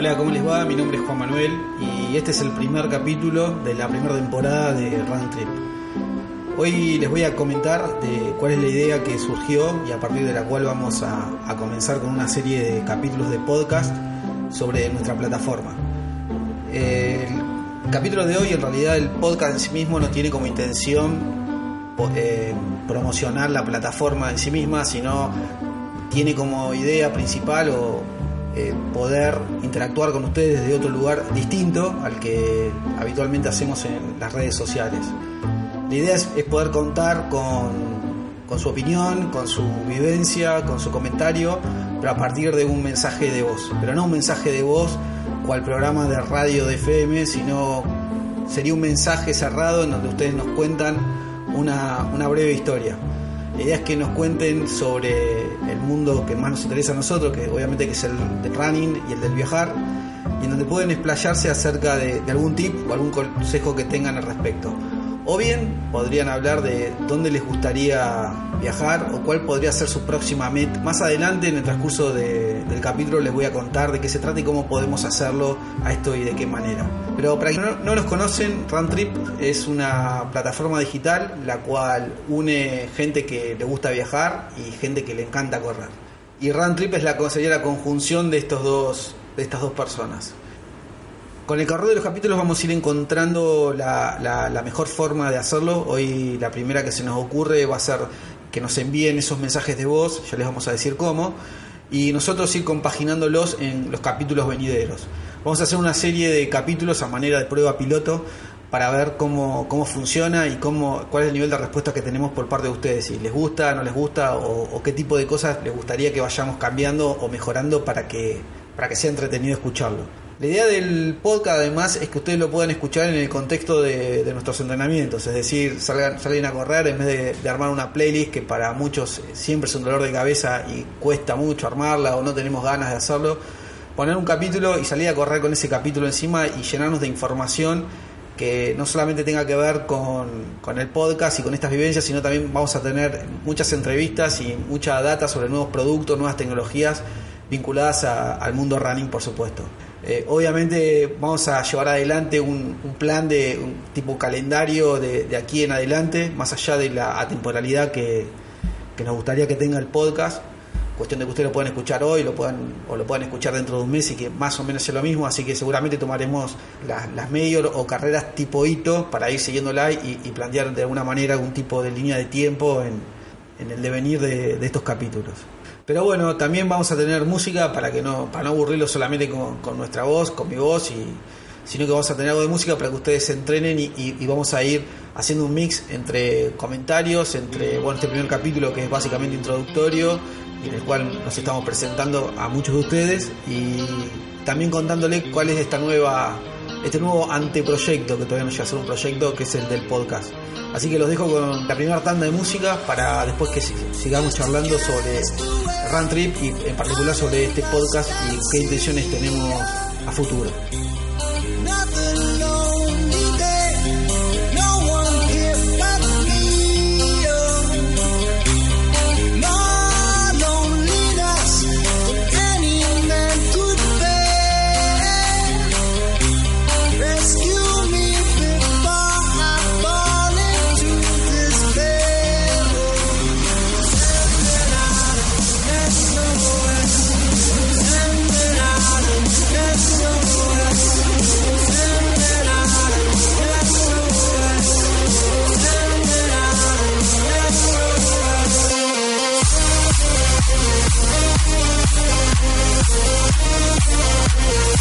Hola, ¿cómo les va? Mi nombre es Juan Manuel y este es el primer capítulo de la primera temporada de Run Trip. Hoy les voy a comentar cuál es la idea que surgió y a partir de la cual vamos a, a comenzar con una serie de capítulos de podcast sobre nuestra plataforma. El capítulo de hoy, en realidad, el podcast en sí mismo no tiene como intención eh, promocionar la plataforma en sí misma, sino tiene como idea principal o eh, poder interactuar con ustedes desde otro lugar distinto al que habitualmente hacemos en las redes sociales. La idea es, poder contar con, con su opinión, con su vivencia, con su comentario, pero a partir de un mensaje de voz. Pero no un mensaje de voz cual programa de radio de FM, sino sería un mensaje cerrado en donde ustedes nos cuentan una breve historia. La idea es que nos cuenten sobre el mundo que más nos interesa a nosotros, que obviamente que es el del running y el del viajar, y en donde pueden explayarse acerca de, de algún tip o algún consejo que tengan al respecto. O bien podrían hablar de dónde les gustaría viajar o cuál podría ser su próxima meta. Más adelante en el transcurso de, del capítulo les voy a contar de qué se trata y cómo podemos hacerlo a esto y de qué manera. Pero para quienes no, nos conocen, Runtrip es una plataforma digital la cual une gente que le gusta viajar y gente que le encanta correr. Y Runtrip es la, sería la conjunción de, estos dos, de estas dos personas. Con el correo de los capítulos vamos a ir encontrando la, mejor forma de hacerlo. Hoy la primera que se nos ocurre va a ser que nos envíen esos mensajes de voz, ya les vamos a decir cómo, y nosotros ir compaginándolos en los capítulos venideros. Vamos a hacer una serie de capítulos a manera de prueba piloto para ver cómo, cómo funciona y cómo, cuál es el nivel de respuesta que tenemos por parte de ustedes, si les gusta, no les gusta o, o qué tipo de cosas les gustaría que vayamos cambiando o mejorando para que, para que sea entretenido escucharlo. La idea del podcast además es que ustedes lo puedan escuchar en el contexto de, nuestros entrenamientos, es decir, salgan, salen a correr en vez de, armar una playlist que para muchos siempre es un dolor de cabeza y cuesta mucho armarla o no tenemos ganas de hacerlo, poner un capítulo y salir a correr con ese capítulo encima y llenarnos de información que no solamente tenga que ver con, con el podcast y con estas vivencias, sino también vamos a tener muchas entrevistas y mucha data sobre nuevos productos, nuevas tecnologías vinculadas a, al mundo running, por supuesto. Eh, obviamente vamos a llevar adelante un, plan de un tipo calendario de, aquí en adelante, más allá de la atemporalidad que, que, nos gustaría que tenga el podcast. Cuestión de que ustedes lo puedan escuchar hoy lo puedan, o lo puedan escuchar dentro de un mes y que más o menos sea lo mismo. Así que seguramente tomaremos las, medios o carreras tipo hito para ir siguiéndola y, y, plantear de alguna manera algún tipo de línea de tiempo en, en el devenir de, de estos capítulos. Pero bueno, también vamos a tener música para que no, para no aburrirlo solamente con, con nuestra voz, con mi voz, y, sino que vamos a tener algo de música para que ustedes se entrenen y, y, vamos a ir haciendo un mix entre comentarios, entre bueno, este primer capítulo que es básicamente introductorio y en el cual nos estamos presentando a muchos de ustedes y también contándole cuál es esta nueva este nuevo anteproyecto que todavía no llega a ser un proyecto que es el del podcast. Así que los dejo con la primera tanda de música para después que sigamos charlando sobre Run Trip y en particular sobre este podcast y qué intenciones tenemos a futuro.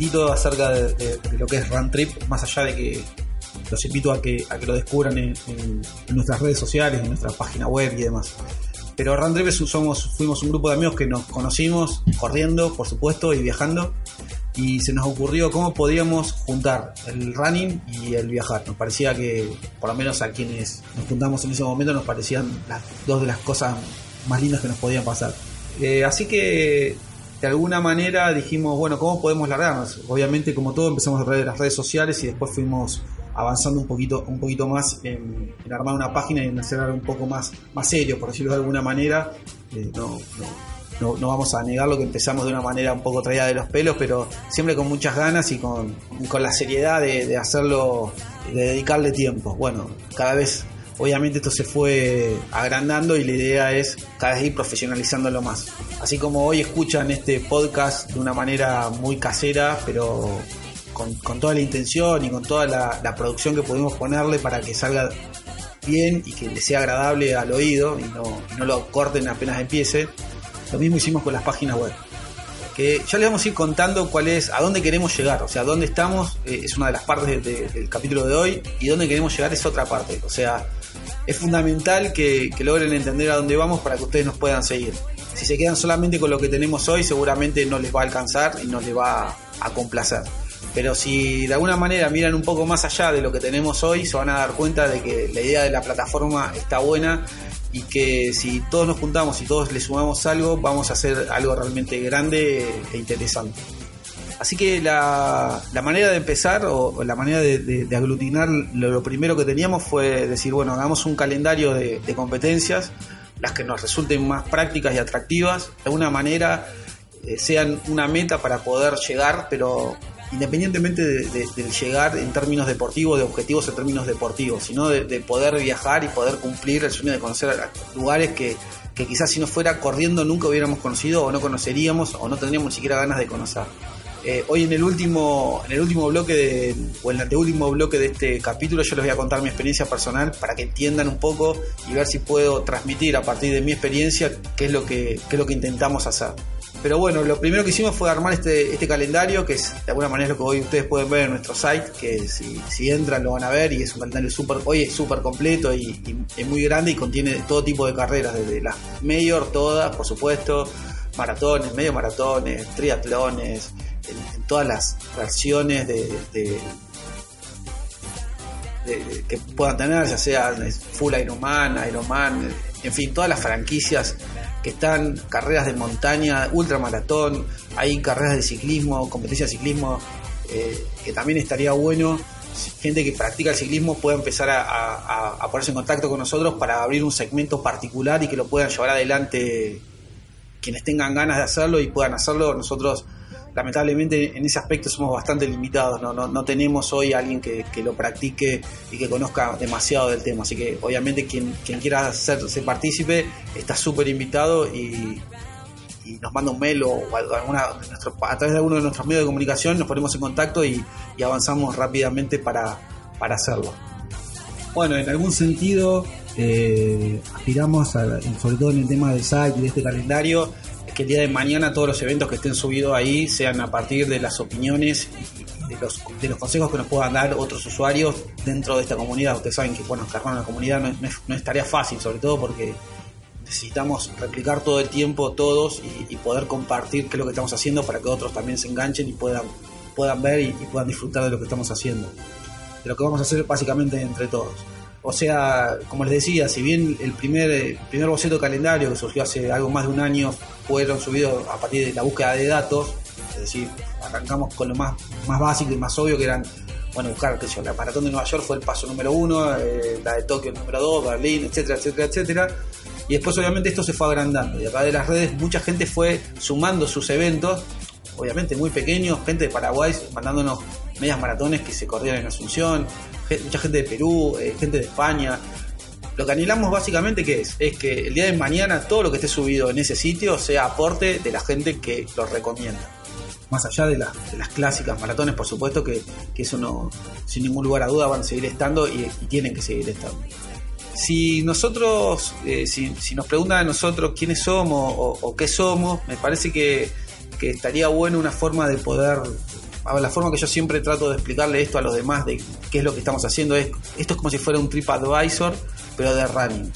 poquitito acerca de, lo que es Run Trip, más allá de que los invito a que, a que lo descubran en, nuestras redes sociales, en nuestra página web y demás. Pero Run Trip somos, fuimos un grupo de amigos que nos conocimos corriendo, por supuesto, y viajando. Y se nos ocurrió cómo podíamos juntar el running y el viajar. Nos parecía que, por lo menos a quienes nos juntamos en ese momento, nos parecían las dos de las cosas más lindas que nos podían pasar. Eh, así que de alguna manera dijimos, bueno, ¿cómo podemos largarnos? Obviamente, como todo, empezamos a través de las redes sociales y después fuimos avanzando un poquito, un poquito más en, armar una página y en hacer algo un poco más, más serio, por decirlo de alguna manera. Eh, no, no, no, vamos a negar lo que empezamos de una manera un poco traída de los pelos, pero siempre con muchas ganas y con, con la seriedad de, de hacerlo, de dedicarle tiempo. Bueno, cada vez Obviamente esto se fue agrandando y la idea es cada vez ir profesionalizándolo más. Así como hoy escuchan este podcast de una manera muy casera, pero con, toda la intención y con toda la, producción que pudimos ponerle para que salga bien y que le sea agradable al oído y no, no lo corten apenas empiece. Lo mismo hicimos con las páginas web que ya les vamos a ir contando cuál es, a dónde queremos llegar, o sea, dónde estamos eh, es una de las partes del capítulo de hoy y dónde queremos llegar es otra parte, o sea, es fundamental que, logren entender a dónde vamos para que ustedes nos puedan seguir. Si se quedan solamente con lo que tenemos hoy, seguramente no les va a alcanzar y no les va a complacer. Pero si de alguna manera miran un poco más allá de lo que tenemos hoy, se van a dar cuenta de que la idea de la plataforma está buena y que si todos nos juntamos y todos le sumamos algo, vamos a hacer algo realmente grande e interesante. Así que la, manera de empezar o, la manera de, aglutinar lo, primero que teníamos fue decir, bueno, hagamos un calendario de, competencias, las que nos resulten más prácticas y atractivas, de alguna manera eh, sean una meta para poder llegar, pero independientemente del llegar en términos deportivos, de objetivos en términos deportivos, sino de, poder viajar y poder cumplir el sueño de conocer lugares que, que quizás si no fuera corriendo nunca hubiéramos conocido o no conoceríamos o no tendríamos ni siquiera ganas de conocer. Eh, hoy en el último, en el último bloque de, o en el anteúltimo bloque de este capítulo yo les voy a contar mi experiencia personal para que entiendan un poco y ver si puedo transmitir a partir de mi experiencia qué es lo que, qué es lo que intentamos hacer. Pero bueno, lo primero que hicimos fue armar este, este calendario, que es de alguna manera lo que hoy ustedes pueden ver en nuestro site, que si, si entran lo van a ver y es un calendario súper, hoy es súper completo y, es muy grande y contiene todo tipo de carreras, desde las mayor, todas, por supuesto, maratones, medio maratones, triatlones, todas las versiones de, que puedan tener, ya sea Full Ironman, Ironman, en fin, todas las franquicias que están, carreras de montaña, ultramaratón, hay carreras de ciclismo, competencia de ciclismo, eh, que también estaría bueno gente que practica el ciclismo pueda empezar a, ponerse en contacto con nosotros para abrir un segmento particular y que lo puedan llevar adelante quienes tengan ganas de hacerlo y puedan hacerlo. Nosotros lamentablemente en ese aspecto somos bastante limitados, no, no, tenemos hoy a alguien que, lo practique y que conozca demasiado del tema, así que obviamente quien, quien quiera hacerse partícipe está súper invitado y, nos manda un mail o, alguna, a través de alguno de nuestros medios de comunicación nos ponemos en contacto y, avanzamos rápidamente para, para hacerlo. Bueno, en algún sentido eh, aspiramos, sobre todo en el tema del site y de este calendario, el día de mañana todos los eventos que estén subidos ahí sean a partir de las opiniones y de los, de los consejos que nos puedan dar otros usuarios dentro de esta comunidad. Ustedes saben que, bueno, cargar una comunidad no es, tarea fácil, sobre todo porque necesitamos replicar todo el tiempo todos y, poder compartir qué es lo que estamos haciendo para que otros también se enganchen y puedan, puedan ver y, y puedan disfrutar de lo que estamos haciendo. De lo que vamos a hacer básicamente entre todos. O sea, como les decía, si bien el primer, primer boceto calendario que surgió hace algo más de un año fueron subidos a partir de la búsqueda de datos, es decir, arrancamos con lo más, más básico y más obvio que eran, bueno, buscar, qué sé yo, la maratón de Nueva York fue el paso número uno, eh, la de Tokio el número dos, Berlín, etcétera, etcétera, etcétera. Y después obviamente esto se fue agrandando y acá de las redes mucha gente fue sumando sus eventos, obviamente muy pequeños, gente de Paraguay mandándonos medias maratones que se corrían en Asunción, mucha gente de Perú, eh, gente de España. Lo que anhelamos básicamente que es, es que el día de mañana todo lo que esté subido en ese sitio sea aporte de la gente que lo recomienda. Más allá de, las clásicas maratones, por supuesto que, eso no, sin ningún lugar a duda van a seguir estando y, tienen que seguir estando. Si nosotros, eh, si, nos preguntan a nosotros quiénes somos o, qué somos, me parece que que estaría bueno una forma de poder la forma que yo siempre trato de explicarle esto a los demás de qué es lo que estamos haciendo es esto es como si fuera un TripAdvisor pero de running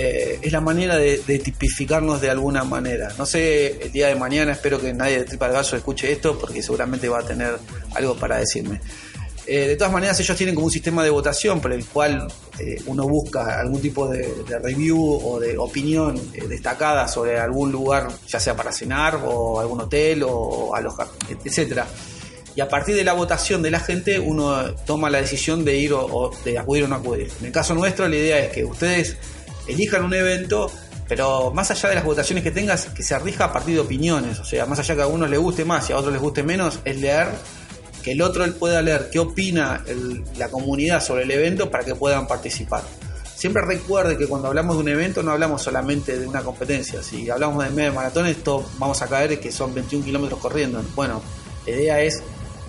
eh, es la manera de, tipificarnos de alguna manera. No sé, el día de mañana espero que nadie de TripAdvisor escuche esto porque seguramente va a tener algo para decirme. Eh, de todas maneras, ellos tienen como un sistema de votación por el cual eh, uno busca algún tipo de, review o de opinión destacada sobre algún lugar, ya sea para cenar o algún hotel o alojar, etcétera. Y a partir de la votación de la gente, uno toma la decisión de ir o de acudir o no acudir. En el caso nuestro, la idea es que ustedes elijan un evento, pero más allá de las votaciones que tengas, que se rija a partir de opiniones, o sea, más allá que a unos les guste más y a otros les guste menos, es leer que el otro pueda leer qué opina la comunidad sobre el evento para que puedan participar. Siempre recuerde que cuando hablamos de un evento no hablamos solamente de una competencia. Si hablamos de medio maratón, esto vamos a caer que son 21 kilómetros corriendo. Bueno, la idea es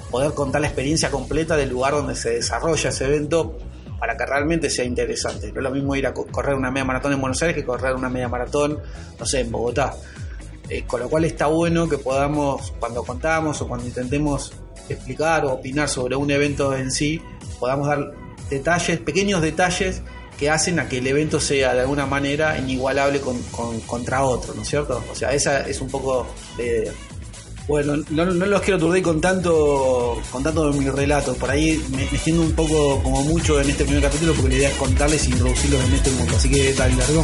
poder contar la experiencia completa del lugar donde se desarrolla ese evento para que realmente sea interesante. No es lo mismo ir a correr una media maratón en Buenos Aires que correr una media maratón, no sé, en Bogotá. Eh, con lo cual está bueno que podamos, cuando contamos o cuando intentemos explicar o opinar sobre un evento en sí, podamos dar detalles, pequeños detalles que hacen a que el evento sea de alguna manera inigualable con, contra otro, ¿no es cierto? O sea, esa es un poco idea. Bueno, no, los quiero aturdir con tanto, con tanto de mi relato. Por ahí me, me un poco como mucho en este primer capítulo porque la idea es contarles y introducirlos en este mundo. Así que dale, largo.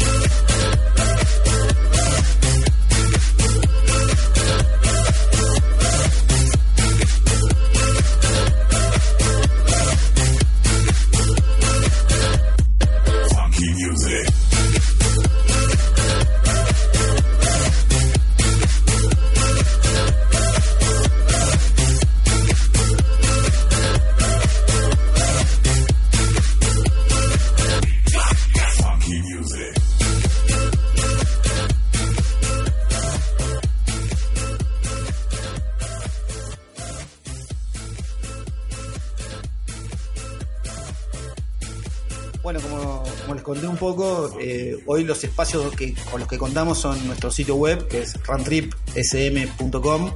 hoy los espacios con los que contamos son nuestro sitio web, que es runtripsm.com,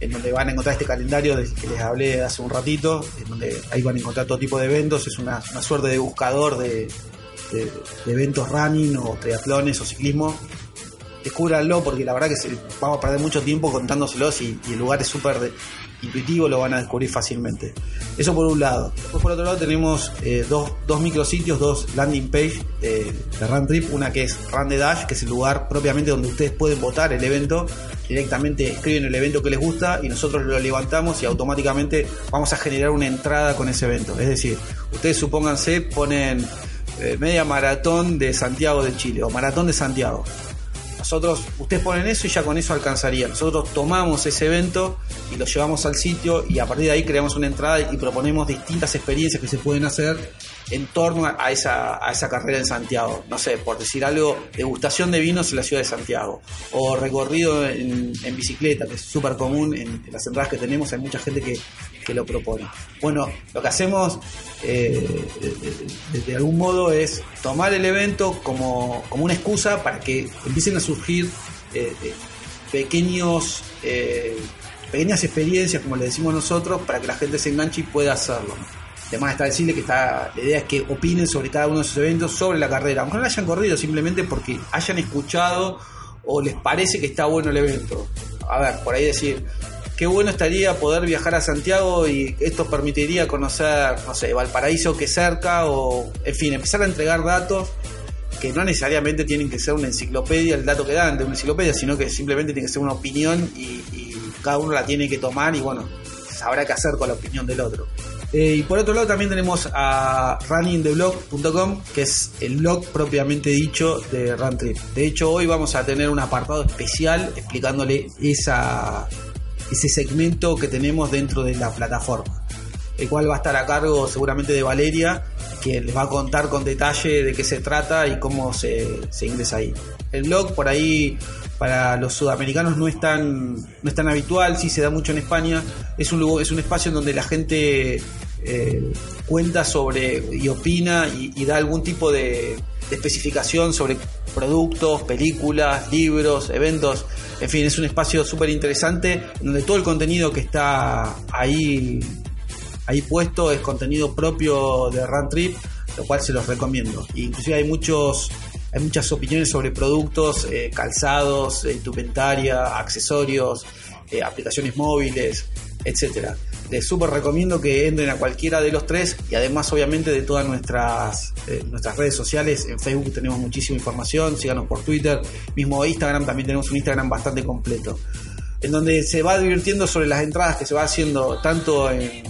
en donde van a encontrar este calendario del que les hablé hace un ratito, en donde ahí van a encontrar todo tipo de eventos, es una, suerte de buscador de, eventos running o triatlones o ciclismo. Descúbranlo porque la verdad que vamos a perder mucho tiempo contándoselos y, y el lugar es súper intuitivo, lo van a descubrir fácilmente. Eso por un lado. Después por otro lado tenemos eh, dos, dos micrositios, dos landing page de, de Run Trip. Una que es Run Dash, que es el lugar propiamente donde ustedes pueden votar el evento. Directamente escriben el evento que les gusta y nosotros lo levantamos y automáticamente vamos a generar una entrada con ese evento. Es decir, ustedes supónganse, ponen eh, media maratón de Santiago de Chile o maratón de Santiago nosotros, ustedes ponen eso y ya con eso alcanzaría. Nosotros tomamos ese evento y lo llevamos al sitio y a partir de ahí creamos una entrada y proponemos distintas experiencias que se pueden hacer en torno a esa, a esa carrera en Santiago. No sé, por decir algo, degustación de vinos en la ciudad de Santiago. O recorrido en, bicicleta, que es súper común en, las entradas que tenemos, hay mucha gente que, lo propone. Bueno, lo que hacemos eh, de, algún modo es tomar el evento como, como una excusa para que empiecen a surgir eh, eh, pequeños... pequeñas experiencias, como le decimos nosotros, para que la gente se enganche y pueda hacerlo. Además está decirle que está, la idea es que opinen sobre cada uno de esos eventos, sobre la carrera, aunque no la hayan corrido, simplemente porque hayan escuchado o les parece que está bueno el evento. A ver, por ahí decir, qué bueno estaría poder viajar a Santiago y esto permitiría conocer, no sé, Valparaíso que cerca o, en fin, empezar a entregar datos que no necesariamente tienen que ser una enciclopedia, el dato que dan de una enciclopedia, sino que simplemente tiene que ser una opinión y, cada uno la tiene que tomar y bueno, sabrá qué hacer con la opinión del otro. Eh, y por otro lado también tenemos a runningtheblog.com, que es el blog propiamente dicho de Runtrip. De hecho, hoy vamos a tener un apartado especial explicándole esa, ese segmento que tenemos dentro de la plataforma, el cual va a estar a cargo seguramente de Valeria, que les va a contar con detalle de qué se trata y cómo se, ingresa ahí. El blog por ahí para los sudamericanos no es tan, no es tan habitual, sí se da mucho en España. Es un, es un espacio en donde la gente eh, cuenta sobre y opina y, da algún tipo de, especificación sobre productos, películas, libros, eventos. En fin, es un espacio súper interesante donde todo el contenido que está ahí, ahí puesto es contenido propio de Run Trip, lo cual se los recomiendo. Inclusive hay muchos hay muchas opiniones sobre productos, eh, calzados, indumentaria, accesorios, eh, aplicaciones móviles, etcétera. Les súper recomiendo que entren a cualquiera de los tres y además obviamente de todas nuestras, eh, nuestras redes sociales. En Facebook tenemos muchísima información, síganos por Twitter, mismo Instagram, también tenemos un Instagram bastante completo. En donde se va divirtiendo sobre las entradas que se va haciendo tanto en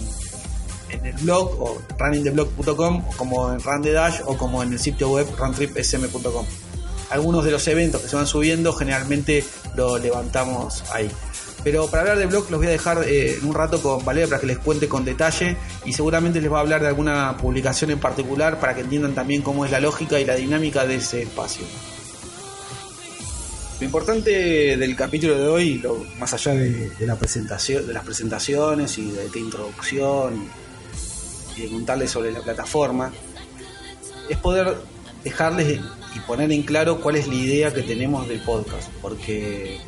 en el blog o runningtheblog.com como en Run the Dash o como en el sitio web runtripsm.com. Algunos de los eventos que se van subiendo generalmente lo levantamos ahí. Pero para hablar de blog los voy a dejar eh, en un rato con Valeria para que les cuente con detalle y seguramente les va a hablar de alguna publicación en particular para que entiendan también cómo es la lógica y la dinámica de ese espacio. Lo importante del capítulo de hoy, más allá de, la presentación, de las presentaciones y de, de introducción contarles sobre la plataforma, es poder dejarles y poner en claro cuál es la idea que tenemos del podcast, porque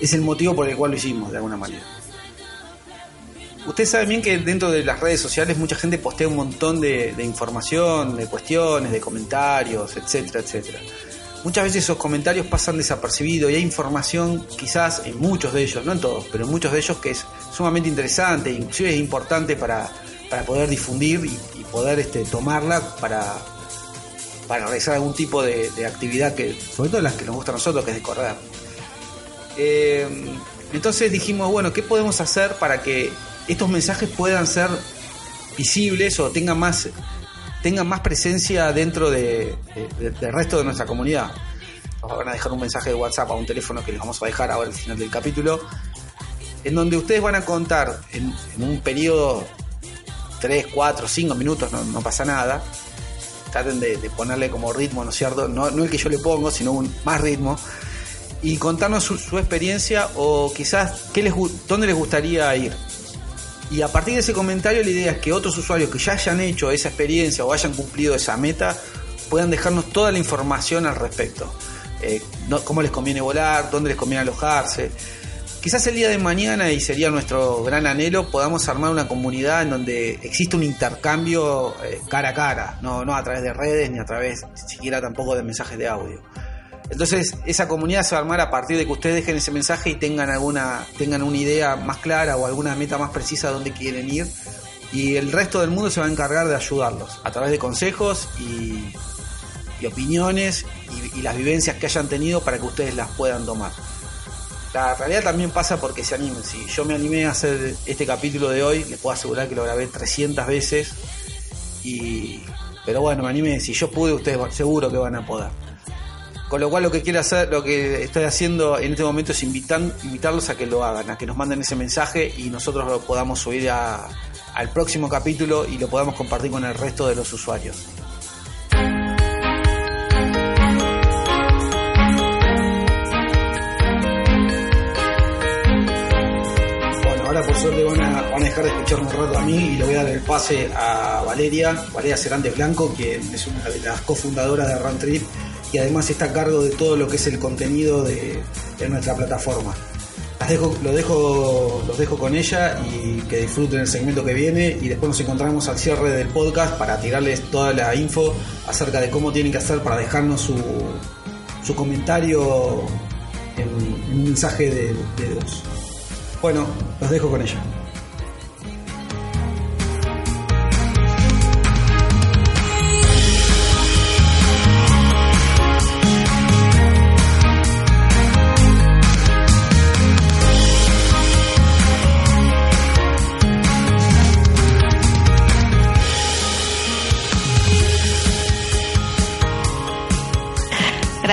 es el motivo por el cual lo hicimos, de alguna manera. Ustedes saben bien que dentro de las redes sociales mucha gente postea un montón de, de información, de cuestiones, de comentarios, etcétera, etcétera. Muchas veces esos comentarios pasan desapercibidos y hay información, quizás en muchos de ellos, no en todos, pero en muchos de ellos que es sumamente interesante, inclusive es importante para, para poder difundir y, poder este, tomarla para, realizar algún tipo de, actividad que, sobre todo las que nos gusta a nosotros, que es de correr. Eh, entonces dijimos, bueno, ¿qué podemos hacer para que estos mensajes puedan ser visibles o tengan más, tengan más presencia dentro de, del resto de nuestra comunidad? Nos van a dejar un mensaje de WhatsApp a un teléfono que les vamos a dejar ahora al final del capítulo, en donde ustedes van a contar en, un periodo 3, 4, 5 minutos, no, pasa nada. Traten de, ponerle como ritmo, ¿no es cierto? No, el que yo le pongo, sino un, más ritmo. Y contarnos su, experiencia o quizás qué dónde les gustaría ir. Y a partir de ese comentario la idea es que otros usuarios que ya hayan hecho esa experiencia o hayan cumplido esa meta puedan dejarnos toda la información al respecto. Eh, cómo les conviene volar, dónde les conviene alojarse. Quizás el día de mañana, y sería nuestro gran anhelo, podamos armar una comunidad en donde existe un intercambio eh, cara a cara, no, a través de redes ni a través siquiera tampoco de mensajes de audio. Entonces, esa comunidad se va a armar a partir de que ustedes dejen ese mensaje y tengan alguna, tengan una idea más clara o alguna meta más precisa de dónde quieren ir. Y el resto del mundo se va a encargar de ayudarlos a través de consejos y, opiniones y, las vivencias que hayan tenido para que ustedes las puedan tomar. La realidad también pasa porque se animen. Si yo me animé a hacer este capítulo de hoy, les puedo asegurar que lo grabé 300 veces. Y, pero bueno, me animé. Si yo pude, ustedes seguro que van a poder. Con lo cual lo que quiero hacer, lo que estoy haciendo en este momento es invitarlos a que lo hagan, a que nos manden ese mensaje y nosotros lo podamos subir al próximo capítulo y lo podamos compartir con el resto de los usuarios. De escucharme un rato a mí y le voy a dar el pase a Valeria, Valeria Cervantes Blanco, quien es una de las cofundadoras de Run Trip y además está a cargo de todo lo que es el contenido de, nuestra plataforma. Las dejo, lo dejo, los dejo con ella y que disfruten el segmento que viene y después nos encontramos al cierre del podcast para tirarles toda la info acerca de cómo tienen que hacer para dejarnos su, su comentario en, un mensaje de, de voz. Bueno, los dejo con ella.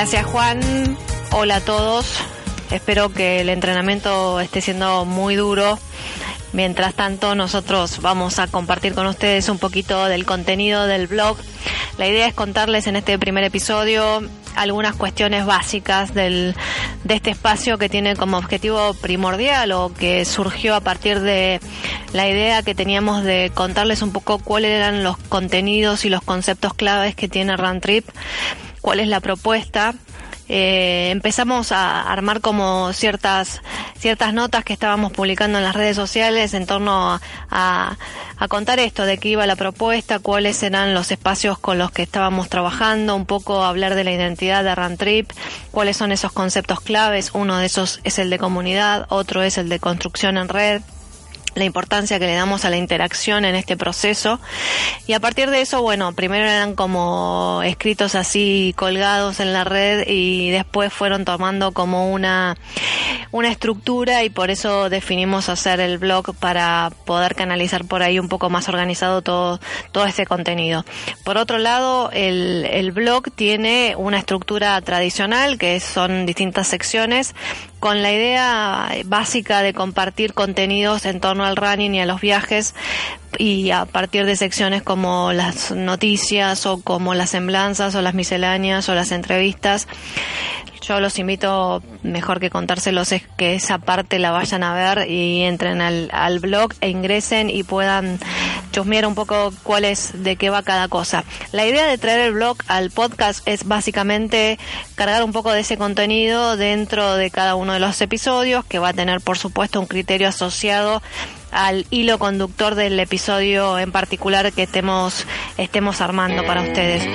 Gracias Juan. Hola a todos. Espero que el entrenamiento esté siendo muy duro. Mientras tanto, nosotros vamos a compartir con ustedes un poquito del contenido del blog. La idea es contarles en este primer episodio algunas cuestiones básicas del, de este espacio que tiene como objetivo primordial o que surgió a partir de la idea que teníamos de contarles un poco cuáles eran los contenidos y los conceptos claves que tiene Trip cuál es la propuesta. Eh, empezamos a armar como ciertas ciertas notas que estábamos publicando en las redes sociales en torno a, a, contar esto de qué iba la propuesta, cuáles eran los espacios con los que estábamos trabajando, un poco hablar de la identidad de Rantrip, cuáles son esos conceptos claves, uno de esos es el de comunidad, otro es el de construcción en red, la importancia que le damos a la interacción en este proceso. Y a partir de eso, bueno, primero eran como escritos así colgados en la red y después fueron tomando como una, una estructura y por eso definimos hacer el blog para poder canalizar por ahí un poco más organizado todo, todo este contenido. Por otro lado, el, el blog tiene una estructura tradicional que son distintas secciones con la idea básica de compartir contenidos en torno al running y a los viajes y a partir de secciones como las noticias o como las semblanzas o las misceláneas o las entrevistas yo los invito, mejor que contárselos, es que esa parte la vayan a ver y entren al, al blog e ingresen y puedan chusmear un poco cuál es, de qué va cada cosa. La idea de traer el blog al podcast es básicamente cargar un poco de ese contenido dentro de cada uno de los episodios, que va a tener, por supuesto, un criterio asociado al hilo conductor del episodio en particular que estemos, estemos armando para ustedes.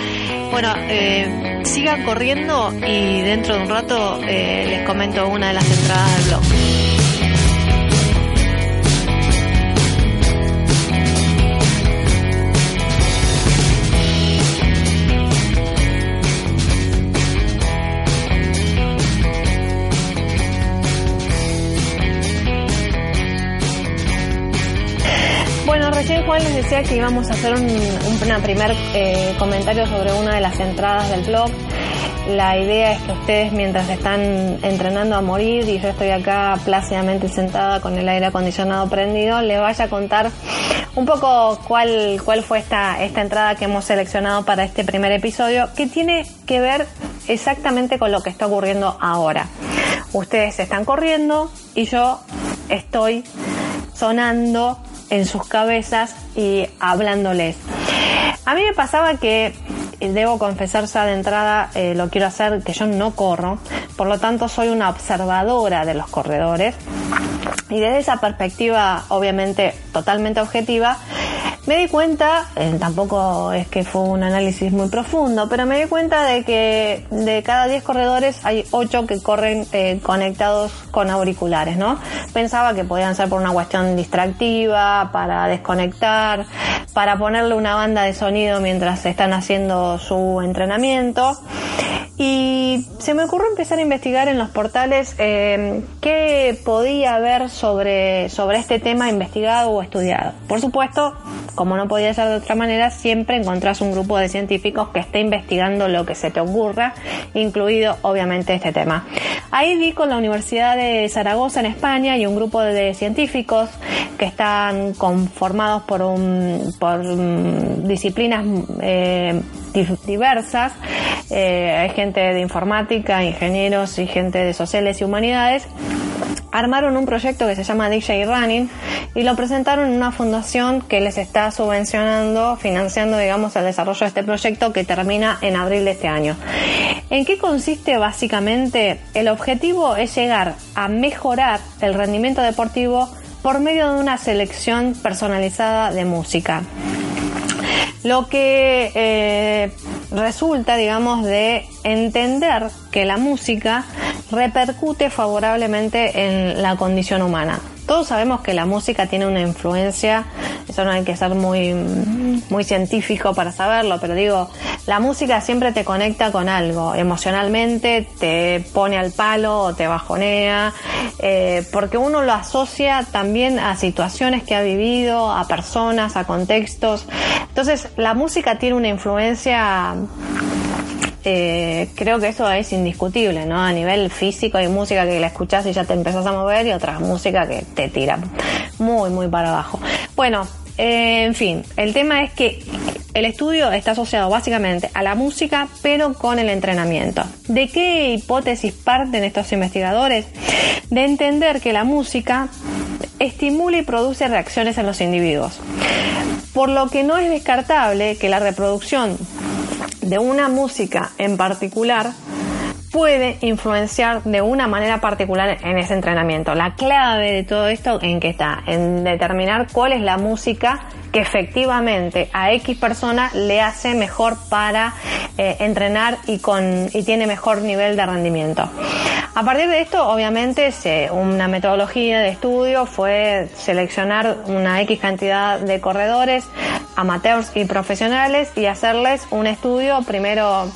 Bueno, eh, sigan corriendo y dentro de un rato eh, les comento una de las entradas del blog. Decía que íbamos a hacer un, primer eh, comentario sobre una de las entradas del blog. La idea es que ustedes mientras están entrenando a morir y yo estoy acá plácidamente sentada con el aire acondicionado prendido, les vaya a contar un poco cuál, cuál fue esta, esta entrada que hemos seleccionado para este primer episodio, que tiene que ver exactamente con lo que está ocurriendo ahora. Ustedes están corriendo y yo estoy sonando en sus cabezas y hablándoles. A mí me pasaba que, debo confesar de entrada, eh, lo quiero hacer, que yo no corro, por lo tanto soy una observadora de los corredores y desde esa perspectiva, obviamente totalmente objetiva, me di cuenta, eh, tampoco es que fue un análisis muy profundo, pero me di cuenta de que de cada 10 corredores hay 8 que corren eh, conectados con auriculares, ¿no? Pensaba que podían ser por una cuestión distractiva, para desconectar, para ponerle una banda de sonido mientras están haciendo su entrenamiento. Y se me ocurrió empezar a investigar en los portales eh, qué podía haber sobre, sobre este tema investigado o estudiado. Por supuesto, como no podía ser de otra manera, siempre encontrás un grupo de científicos que esté investigando lo que se te ocurra, incluido obviamente este tema. Ahí di con la Universidad de Zaragoza en España y un grupo de científicos que están conformados por, un, por mm, disciplinas eh, diversas. Eh, hay gente de informática, ingenieros y gente de sociales y humanidades armaron un proyecto que se llama DJ Running y lo presentaron en una fundación que les está subvencionando, financiando, digamos, el desarrollo de este proyecto que termina en abril de este año. ¿En qué consiste básicamente? El objetivo es llegar a mejorar el rendimiento deportivo por medio de una selección personalizada de música. Lo que eh, resulta, digamos, de entender que la música repercute favorablemente en la condición humana. Todos sabemos que la música tiene una influencia, eso no hay que ser muy, muy científico para saberlo, pero digo, la música siempre te conecta con algo, emocionalmente te pone al palo o te bajonea, eh, porque uno lo asocia también a situaciones que ha vivido, a personas, a contextos. Entonces, la música tiene una influencia eh, creo que eso es indiscutible, ¿no? A nivel físico hay música que la escuchas y ya te empezás a mover y otras música que te tira muy, muy para abajo. Bueno, eh, en fin, el tema es que el estudio está asociado básicamente a la música, pero con el entrenamiento. ¿De qué hipótesis parten estos investigadores? De entender que la música estimula y produce reacciones en los individuos. Por lo que no es descartable que la reproducción de una música en particular puede influenciar de una manera particular en ese entrenamiento. La clave de todo esto en qué está, en determinar cuál es la música que efectivamente a X persona le hace mejor para eh, entrenar y con y tiene mejor nivel de rendimiento. A partir de esto, obviamente, una metodología de estudio fue seleccionar una X cantidad de corredores, amateurs y profesionales, y hacerles un estudio primero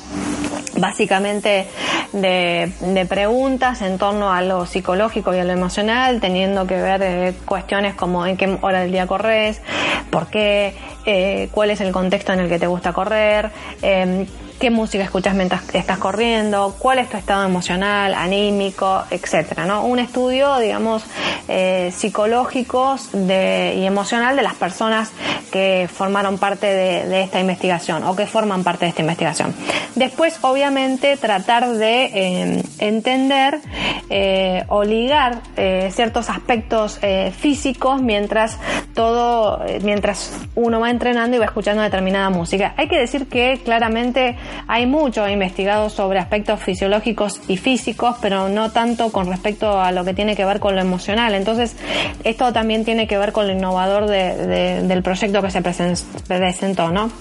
básicamente de, preguntas en torno a lo psicológico y a lo emocional, teniendo que ver eh, cuestiones como en qué hora del día corres, por qué, eh, cuál es el contexto en el que te gusta correr, em, qué música escuchas mientras estás corriendo, cuál es tu estado emocional, anímico, etcétera, ¿no? Un estudio, digamos, eh, psicológico y emocional de las personas que formaron parte de, esta investigación o que forman parte de esta investigación. Después, obviamente, tratar de eh, entender eh, o ligar eh, ciertos aspectos físicos mientras todo, mientras uno va entrenando y va escuchando determinada música. Hay que decir que claramente hay mucho investigado sobre aspectos fisiológicos y físicos, pero no tanto con respecto a lo que tiene que ver con lo emocional. Entonces, esto también tiene que ver con lo innovador del proyecto que se presentó, ¿no?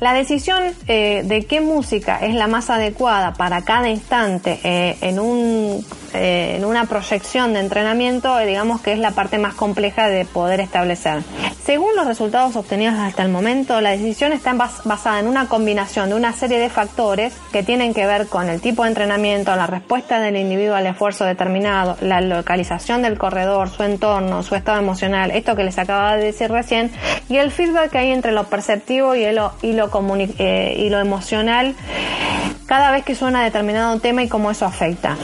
La decisión eh, de qué música es la más adecuada para cada instante eh, en, un, eh, en una proyección de entrenamiento, digamos que es la parte más compleja de poder establecer. según los resultados obtenidos hasta el momento, la decisión está basada en una combinación de una serie de factores que tienen que ver con el tipo de entrenamiento, la respuesta del individuo al esfuerzo determinado, la localización del corredor, su entorno, su estado emocional, esto que les acaba de decir recién, y el feedback que hay entre lo perceptivo y eh, y lo emocional cada vez que suena determinado tema y cómo eso afecta.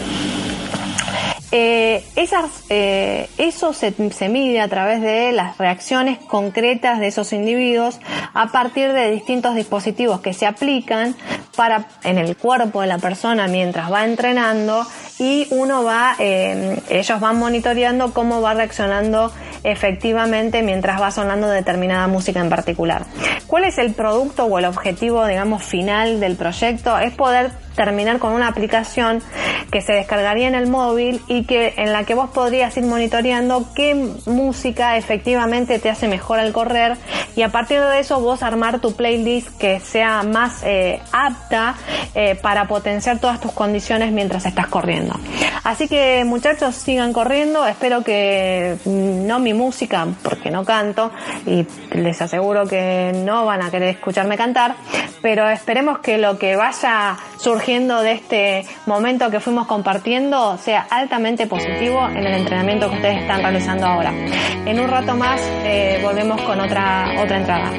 Eh, esas, eh, eso se, se, mide a través de las reacciones concretas de esos individuos a partir de distintos dispositivos que se aplican para en el cuerpo de la persona mientras va entrenando y uno va, eh, ellos van monitoreando cómo va reaccionando efectivamente mientras va sonando determinada música en particular. ¿Cuál es el producto o el objetivo, digamos, final del proyecto? Es poder terminar con una aplicación que se descargaría en el móvil y que en la que vos podrías ir monitoreando qué música efectivamente te hace mejor al correr y a partir de eso vos armar tu playlist que sea más eh, apta eh, para potenciar todas tus condiciones mientras estás corriendo. Así que muchachos sigan corriendo, espero que mm, no mi música porque no canto y les aseguro que no van a querer escucharme cantar, pero esperemos que lo que vaya surgiendo de este momento que fuimos compartiendo sea altamente positivo en el entrenamiento que ustedes están realizando ahora. En un rato más eh, volvemos con otra, otra entrada.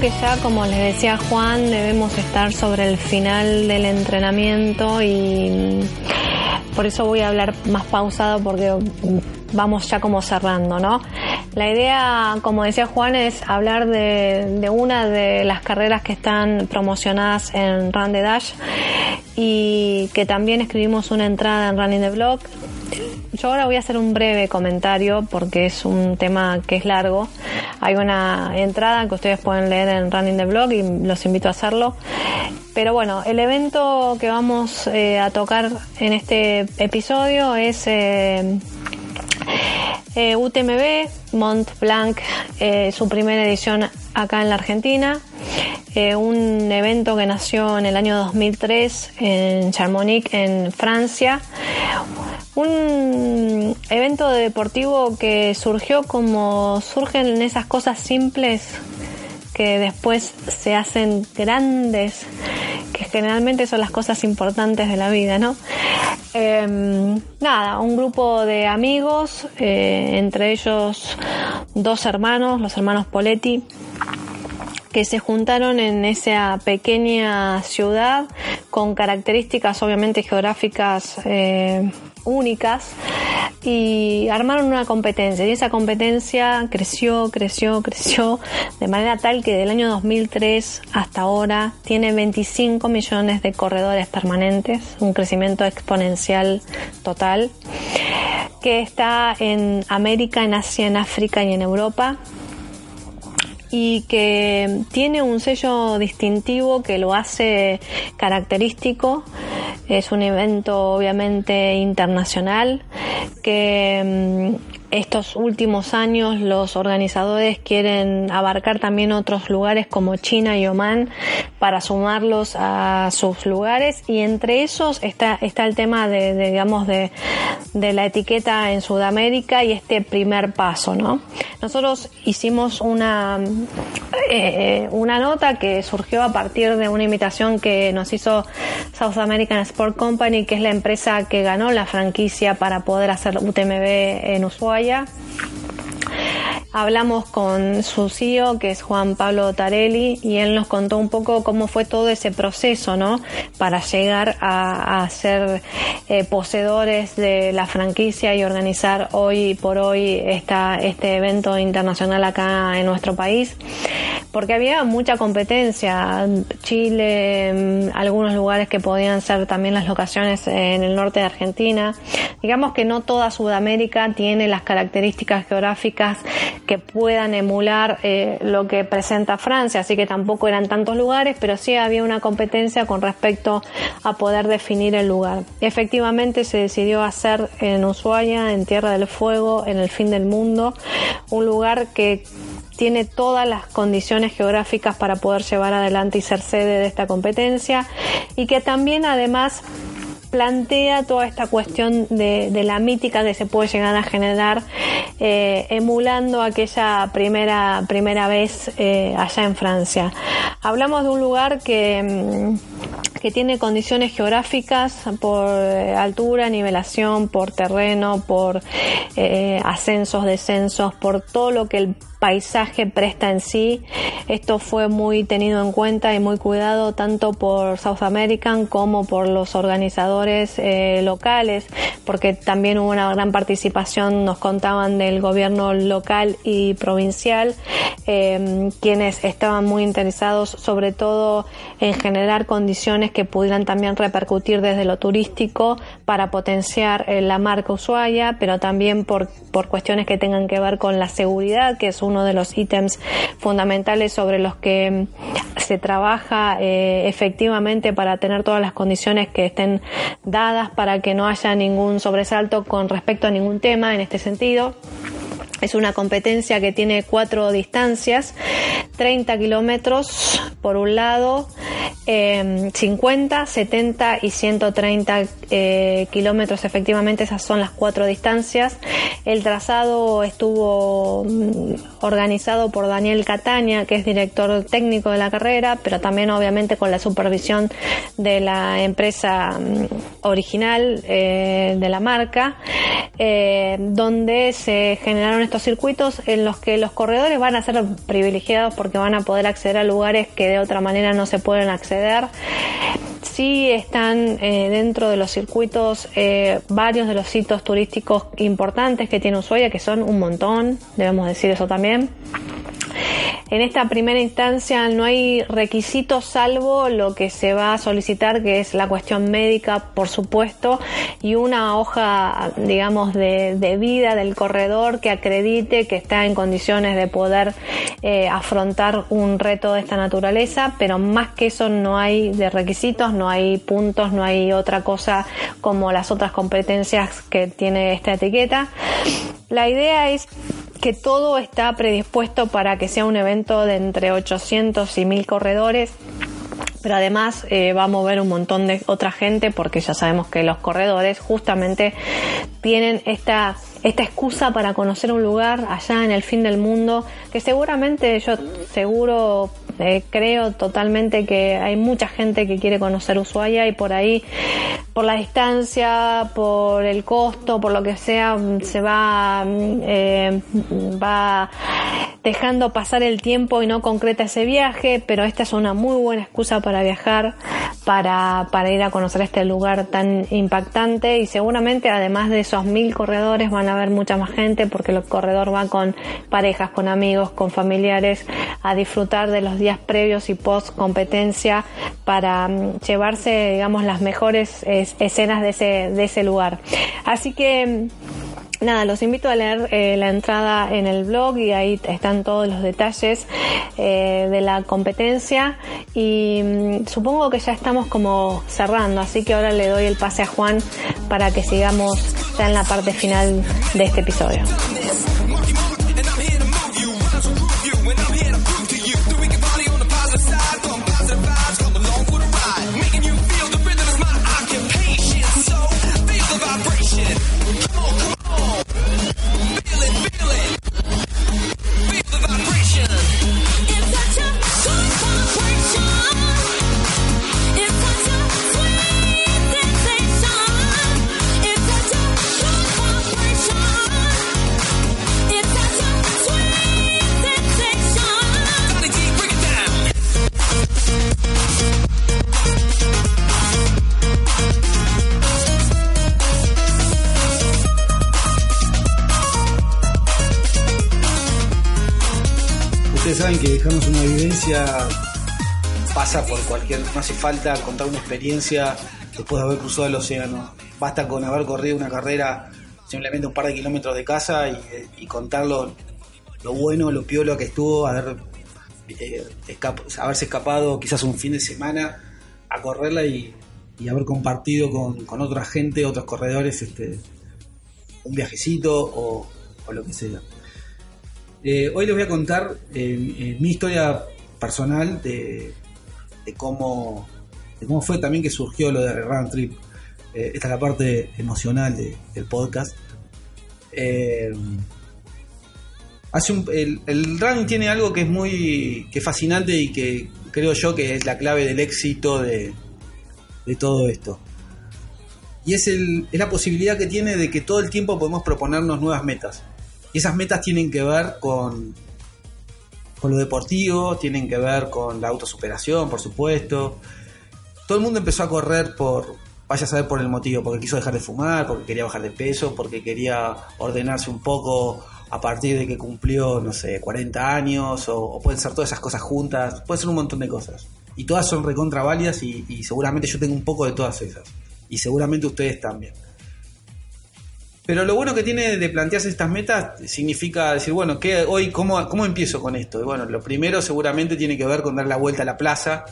Que ya, como les decía Juan, debemos estar sobre el final del entrenamiento y por eso voy a hablar más pausado porque vamos ya como cerrando, ¿no? La idea, como decía Juan, es hablar de, una de las carreras que están promocionadas en Run the Dash y que también escribimos una entrada en Running the Blog yo ahora voy a hacer un breve comentario porque es un tema que es largo. Hay una entrada que ustedes pueden leer en Running the Blog y los invito a hacerlo. Pero bueno, el evento que vamos eh, a tocar en este episodio es eh, eh, UTMB Mont Blanc, su primera edición acá en la Argentina. un evento que nació en el año 2003 en Chamonix, en Francia un evento deportivo que surgió como surgen esas cosas simples que después se hacen grandes, que generalmente son las cosas importantes de la vida, ¿no? Em, nada, un grupo de amigos, eh, entre ellos dos hermanos, los hermanos Poletti, que se juntaron en esa pequeña ciudad con características obviamente geográficas eh, únicas y armaron una competencia y esa competencia creció, creció, creció de manera tal que del año 2003 hasta ahora tiene 25 millones de corredores permanentes, un crecimiento exponencial total que está en América, en Asia, en África y en Europa y que tiene un sello distintivo que lo hace característico. Es un evento obviamente internacional que mm, estos últimos años los organizadores quieren abarcar también otros lugares como China y Oman para sumarlos a sus lugares y entre esos está, está el tema de, digamos de, de, la etiqueta en Sudamérica y este primer paso, ¿no? Nosotros hicimos una, eh, una nota que surgió a partir de una invitación que nos hizo South American Sport Company, que es la empresa que ganó la franquicia para poder hacer UTMB en Ushuaia joia. Hablamos con su CEO, que es Juan Pablo Tarelli, y él nos contó un poco cómo fue todo ese proceso, ¿no? Para llegar a, ser eh, poseedores de la franquicia y organizar hoy por hoy esta, este evento internacional acá en nuestro país. porque había mucha competencia. Chile, mm, algunos lugares que podían ser también las locaciones en el norte de Argentina. Digamos que no toda Sudamérica tiene las características geográficas que puedan emular eh, lo que presenta Francia, así que tampoco eran tantos lugares, pero sí había una competencia con respecto a poder definir el lugar. Efectivamente se decidió hacer en Ushuaia, en Tierra del Fuego, en el fin del mundo, un lugar que tiene todas las condiciones geográficas para poder llevar adelante y ser sede de esta competencia y que también además plantea toda esta cuestión de, la mítica que se puede llegar a generar eh, emulando aquella primera primera vez eh, allá en Francia. Hablamos de un lugar que mm, que tiene condiciones geográficas por eh, altura, nivelación, por terreno, por ascensos, descensos, por todo lo que el paisaje presta en sí. Esto fue muy tenido en cuenta y muy cuidado tanto por South American como por los organizadores eh, locales, porque también hubo una gran participación, nos contaban del gobierno local y provincial, eh, quienes estaban muy interesados sobre todo en generar condiciones que pudieran también repercutir desde lo turístico para potenciar eh, la marca Ushuaia, pero también por, por cuestiones que tengan que ver con la seguridad, que es uno de los ítems fundamentales sobre los que mm, se trabaja eh, efectivamente para tener todas las condiciones que estén dadas para que no haya ningún sobresalto con respecto a ningún tema en este sentido. Es una competencia que tiene cuatro distancias, 30 kilómetros por un lado, 50, em, 70 y 130 eh, kilómetros. Efectivamente, esas son las cuatro distancias. El trazado estuvo mm, organizado por Daniel Cataña, que es director técnico de la carrera, pero también obviamente con la supervisión de la empresa mm, original eh, de la marca, eh, donde se generaron estos circuitos en los que los corredores van a ser privilegiados porque van a poder acceder a lugares que de otra manera no se pueden acceder. Sí están eh, dentro de los circuitos varios de los sitios turísticos importantes que tiene Ushuaia, que son un montón, debemos decir eso también. En esta primera instancia no hay requisitos salvo lo que se va a solicitar, que es la cuestión médica, por supuesto, y una hoja, digamos, de, vida del corredor que acredite que está en condiciones de poder eh, afrontar un reto de esta naturaleza, pero más que eso no hay de requisitos, no hay puntos, no hay otra cosa como las otras competencias que tiene esta etiqueta. La idea es que todo está predispuesto para que sea un evento de entre 800 y 1000 corredores pero además eh, va a mover un montón de otra gente porque ya sabemos que los corredores justamente tienen esta esta excusa para conocer un lugar allá en el fin del mundo que seguramente yo seguro eh, creo totalmente que hay mucha gente que quiere conocer Ushuaia y por ahí por la distancia por el costo por lo que sea se va eh, va dejando pasar el tiempo y no concreta ese viaje, pero esta es una muy buena excusa para viajar, para, para ir a conocer este lugar tan impactante y seguramente además de esos mil corredores van a haber mucha más gente porque el corredor va con parejas, con amigos, con familiares a disfrutar de los días previos y post competencia para mm, llevarse, digamos, las mejores escenas de ese, de ese lugar. Así que Nada, los invito a leer eh, la entrada en el blog y ahí están todos los detalles eh, de la competencia y mm, supongo que ya estamos como cerrando, así que ahora le doy el pase a Juan para que sigamos ya en la parte final de este episodio. Que dejarnos una vivencia pasa por cualquier. No hace falta contar una experiencia después de haber cruzado el océano. Basta con haber corrido una carrera simplemente un par de kilómetros de casa y, contar lo, bueno, lo piolo que estuvo, haber, eh, haberse escapado quizás un fin de semana a correrla y, haber compartido con, otra gente, otros corredores, este, un viajecito o, lo que sea. Eh, hoy les voy a contar eh, mi historia personal de, cómo, cómo fue también que surgió lo de Run Trip. Eh, esta es la parte emocional del podcast. Eh, hace el, el tiene algo que es muy que fascinante y que creo yo que es la clave del éxito de, todo esto. Y es, el, es la posibilidad que tiene de que todo el tiempo podemos proponernos nuevas metas. Esas metas tienen que ver con, con lo deportivo, tienen que ver con la autosuperación, por supuesto. Todo el mundo empezó a correr por, vaya a saber por el motivo, porque quiso dejar de fumar, porque quería bajar de peso, porque quería ordenarse un poco a partir de que cumplió, no sé, 40 años, o, pueden ser todas esas cosas juntas, puede ser un montón de cosas. Y todas son recontra y, y seguramente yo tengo un poco de todas esas. Y seguramente ustedes también. Pero lo bueno que tiene de plantearse estas metas significa decir, bueno, ¿qué, hoy cómo, cómo empiezo con esto? Y bueno, lo primero seguramente tiene que ver con dar la vuelta a la plaza,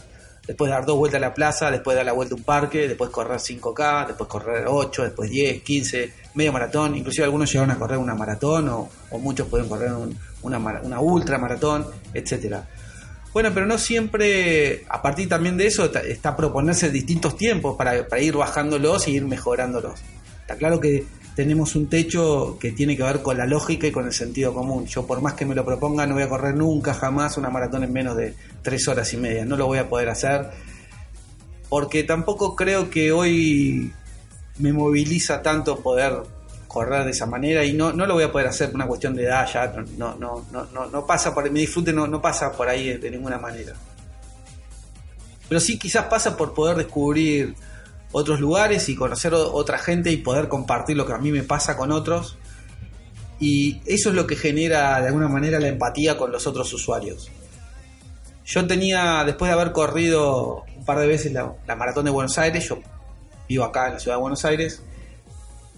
después dar dos vueltas a la plaza, después dar la vuelta a un parque, después correr 5K, después correr 8, después 10, 15, medio maratón, inclusive algunos llegaron a correr una maratón o, muchos pueden correr una, una ultra maratón, etcétera. Bueno, pero no siempre, a partir también de eso, está, proponerse distintos tiempos para, para ir bajándolos y ir mejorándolos. Está claro que tenemos un techo que tiene que ver con la lógica y con el sentido común. Yo por más que me lo proponga no voy a correr nunca jamás una maratón en menos de tres horas y media. No lo voy a poder hacer porque tampoco creo que hoy me moviliza tanto poder correr de esa manera y no, no lo voy a poder hacer por una cuestión de edad ya no, no, no, no, pasa por mi disfrute no, no pasa por ahí de ninguna manera pero sí quizás pasa por poder descubrir otros lugares y conocer otra gente y poder compartir lo que a mí me pasa con otros. Y eso es lo que genera de alguna manera la empatía con los otros usuarios. Yo tenía, después de haber corrido un par de veces la, maratón de Buenos Aires, yo vivo acá en la ciudad de Buenos Aires,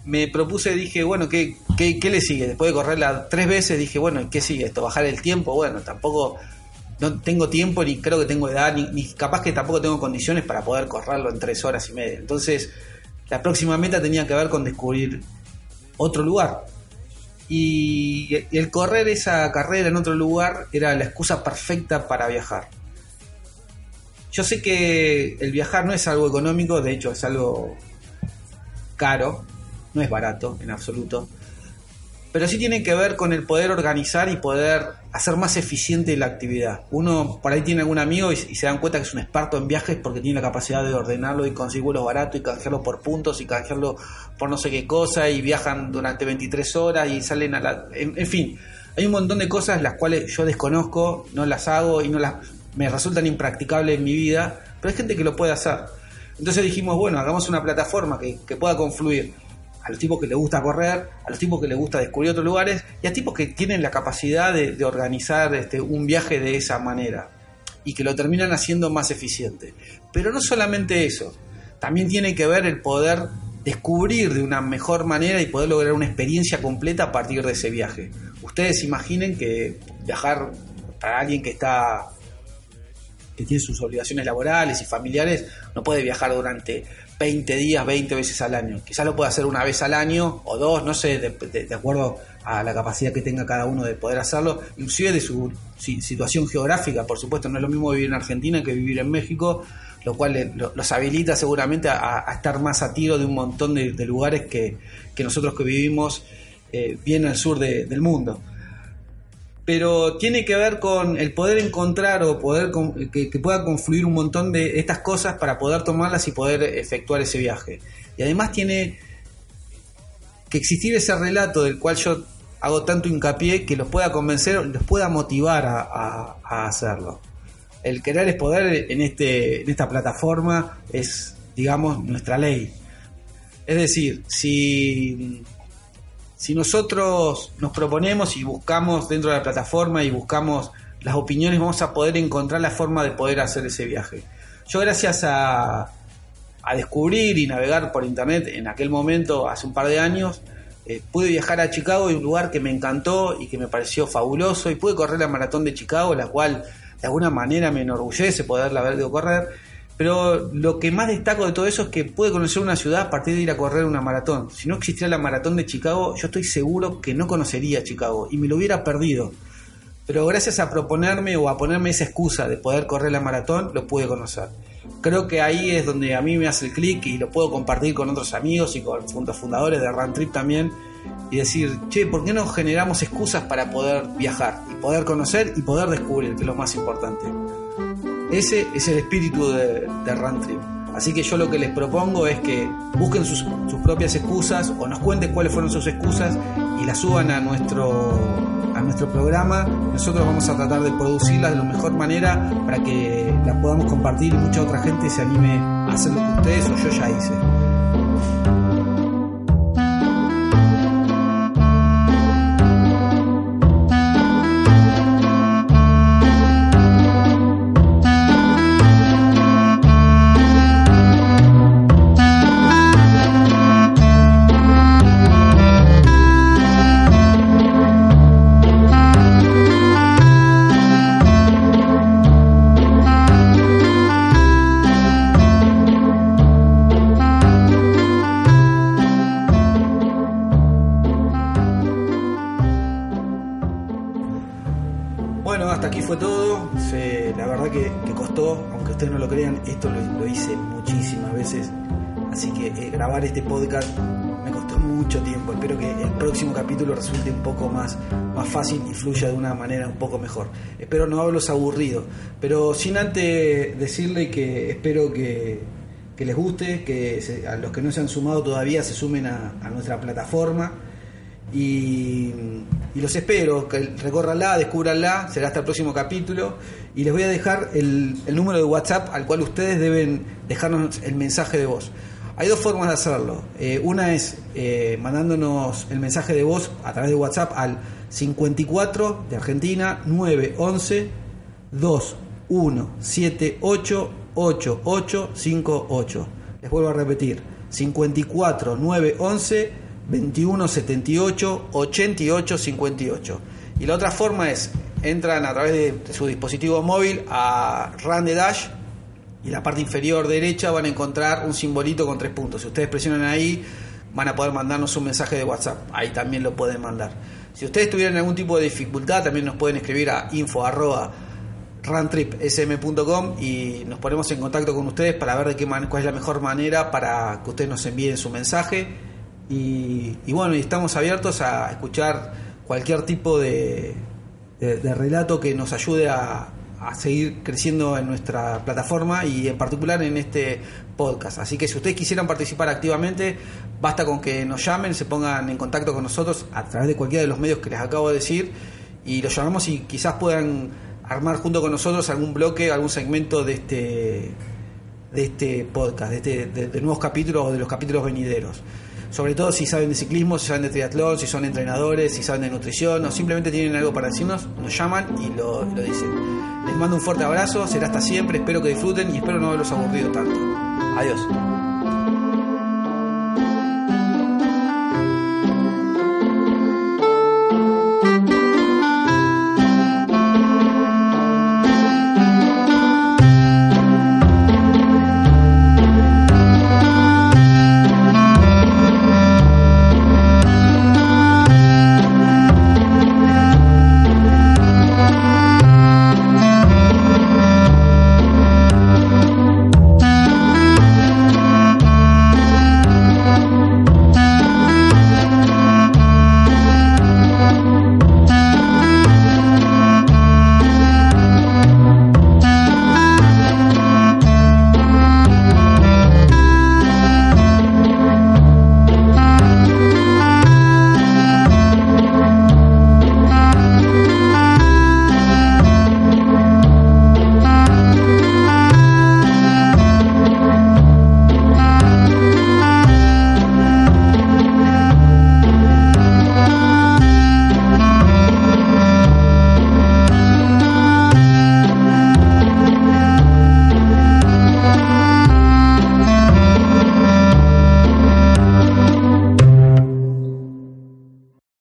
me propuse, dije, bueno, ¿qué, qué, qué le sigue? Después de correrla tres veces, dije, bueno, ¿qué sigue esto? ¿Bajar el tiempo? Bueno, tampoco no tengo tiempo ni creo que tengo edad, ni, capaz que tampoco tengo condiciones para poder correrlo en tres horas y media. Entonces, la próxima meta tenía que ver con descubrir otro lugar. Y el correr esa carrera en otro lugar era la excusa perfecta para viajar. Yo sé que el viajar no es algo económico, de hecho es algo caro, no es barato en absoluto pero sí tiene que ver con el poder organizar y poder hacer más eficiente la actividad. Uno por ahí tiene algún amigo y, se dan cuenta que es un experto en viajes porque tiene la capacidad de ordenarlo y conseguir vuelos baratos y canjearlo por puntos y canjearlo por no sé qué cosa y viajan durante 23 horas y salen a la... En, fin, hay un montón de cosas las cuales yo desconozco, no las hago y no las me resultan impracticables en mi vida, pero hay gente que lo puede hacer. Entonces dijimos, bueno, hagamos una plataforma que, que pueda confluir a los tipos que les gusta correr, a los tipos que les gusta descubrir otros lugares y a tipos que tienen la capacidad de, organizar este, un viaje de esa manera y que lo terminan haciendo más eficiente. Pero no solamente eso, también tiene que ver el poder descubrir de una mejor manera y poder lograr una experiencia completa a partir de ese viaje. Ustedes imaginen que viajar para alguien que está que tiene sus obligaciones laborales y familiares, no puede viajar durante 20 días, 20 veces al año. Quizás lo pueda hacer una vez al año o dos, no sé, de, acuerdo a la capacidad que tenga cada uno de poder hacerlo, inclusive de su situación geográfica, por supuesto, no es lo mismo vivir en Argentina que vivir en México, lo cual los habilita seguramente a, estar más a tiro de un montón de, lugares que, nosotros que vivimos eh, bien al sur del mundo pero tiene que ver con el poder encontrar o poder que, pueda confluir un montón de estas cosas para poder tomarlas y poder efectuar ese viaje. Y además tiene que existir ese relato del cual yo hago tanto hincapié que los pueda convencer, los pueda motivar a, hacerlo. El querer es poder en, este, en esta plataforma es, digamos, nuestra ley. Es decir, si si nosotros nos proponemos y buscamos dentro de la plataforma y buscamos las opiniones, vamos a poder encontrar la forma de poder hacer ese viaje. Yo gracias a, a descubrir y navegar por internet en aquel momento, hace un par de años, eh, pude viajar a Chicago, un lugar que me encantó y que me pareció fabuloso, y pude correr la maratón de Chicago, la cual de alguna manera me enorgullece poderla haber ido correr. Pero lo que más destaco de todo eso es que pude conocer una ciudad a partir de ir a correr una maratón. Si no existiera la maratón de Chicago, yo estoy seguro que no conocería Chicago y me lo hubiera perdido. Pero gracias a proponerme o a ponerme esa excusa de poder correr la maratón, lo pude conocer. Creo que ahí es donde a mí me hace el clic y lo puedo compartir con otros amigos y con los fundadores de Run Trip también. Y decir, che, ¿por qué no generamos excusas para poder viajar y poder conocer y poder descubrir, que es lo más importante? Ese es el espíritu de, de. Así que yo lo que les propongo es que busquen sus, sus, propias excusas o nos cuenten cuáles fueron sus excusas y las suban a nuestro, a nuestro programa. Nosotros vamos a tratar de producirlas de la mejor manera para que las podamos compartir y mucha otra gente se anime a hacer lo que ustedes o yo ya hice. Eh, grabar este podcast me costó mucho tiempo. Espero que el próximo capítulo resulte un poco más, más fácil y fluya de una manera un poco mejor. Espero no haberlos aburrido. Pero sin antes decirle que espero que, les guste, que se, a los que no se han sumado todavía se sumen a, nuestra plataforma. Y, los espero, que recórranla, descubranla, será hasta el próximo capítulo. Y les voy a dejar el, el, número de WhatsApp al cual ustedes deben dejarnos el mensaje de voz. Hay dos formas de hacerlo. Eh, una es eh, mandándonos el mensaje de voz a través de WhatsApp al 54 de Argentina 911 2178 8858. Les vuelvo a repetir, 54 911 2178 8858. Y la otra forma es, entran a través de, su dispositivo móvil a Run the Dash y la parte inferior derecha van a encontrar un simbolito con tres puntos. Si ustedes presionan ahí, van a poder mandarnos un mensaje de WhatsApp. Ahí también lo pueden mandar. Si ustedes tuvieran algún tipo de dificultad, también nos pueden escribir a info y nos ponemos en contacto con ustedes para ver de qué man cuál es la mejor manera para que ustedes nos envíen su mensaje y, bueno, y estamos abiertos a escuchar cualquier tipo de relato que nos ayude a, a, seguir creciendo en nuestra plataforma y en particular en este podcast. Así que si ustedes quisieran participar activamente, basta con que nos llamen, se pongan en contacto con nosotros a través de cualquiera de los medios que les acabo de decir y los llamamos y quizás puedan armar junto con nosotros algún bloque, algún segmento de este de este podcast, de, este, de, nuevos capítulos o de los capítulos venideros sobre todo si saben de ciclismo, si saben de triatlón, si son entrenadores, si saben de nutrición o simplemente tienen algo para decirnos, nos llaman y lo, lo dicen. Les mando un fuerte abrazo, será hasta siempre, espero que disfruten y espero no haberlos aburrido tanto. Adiós.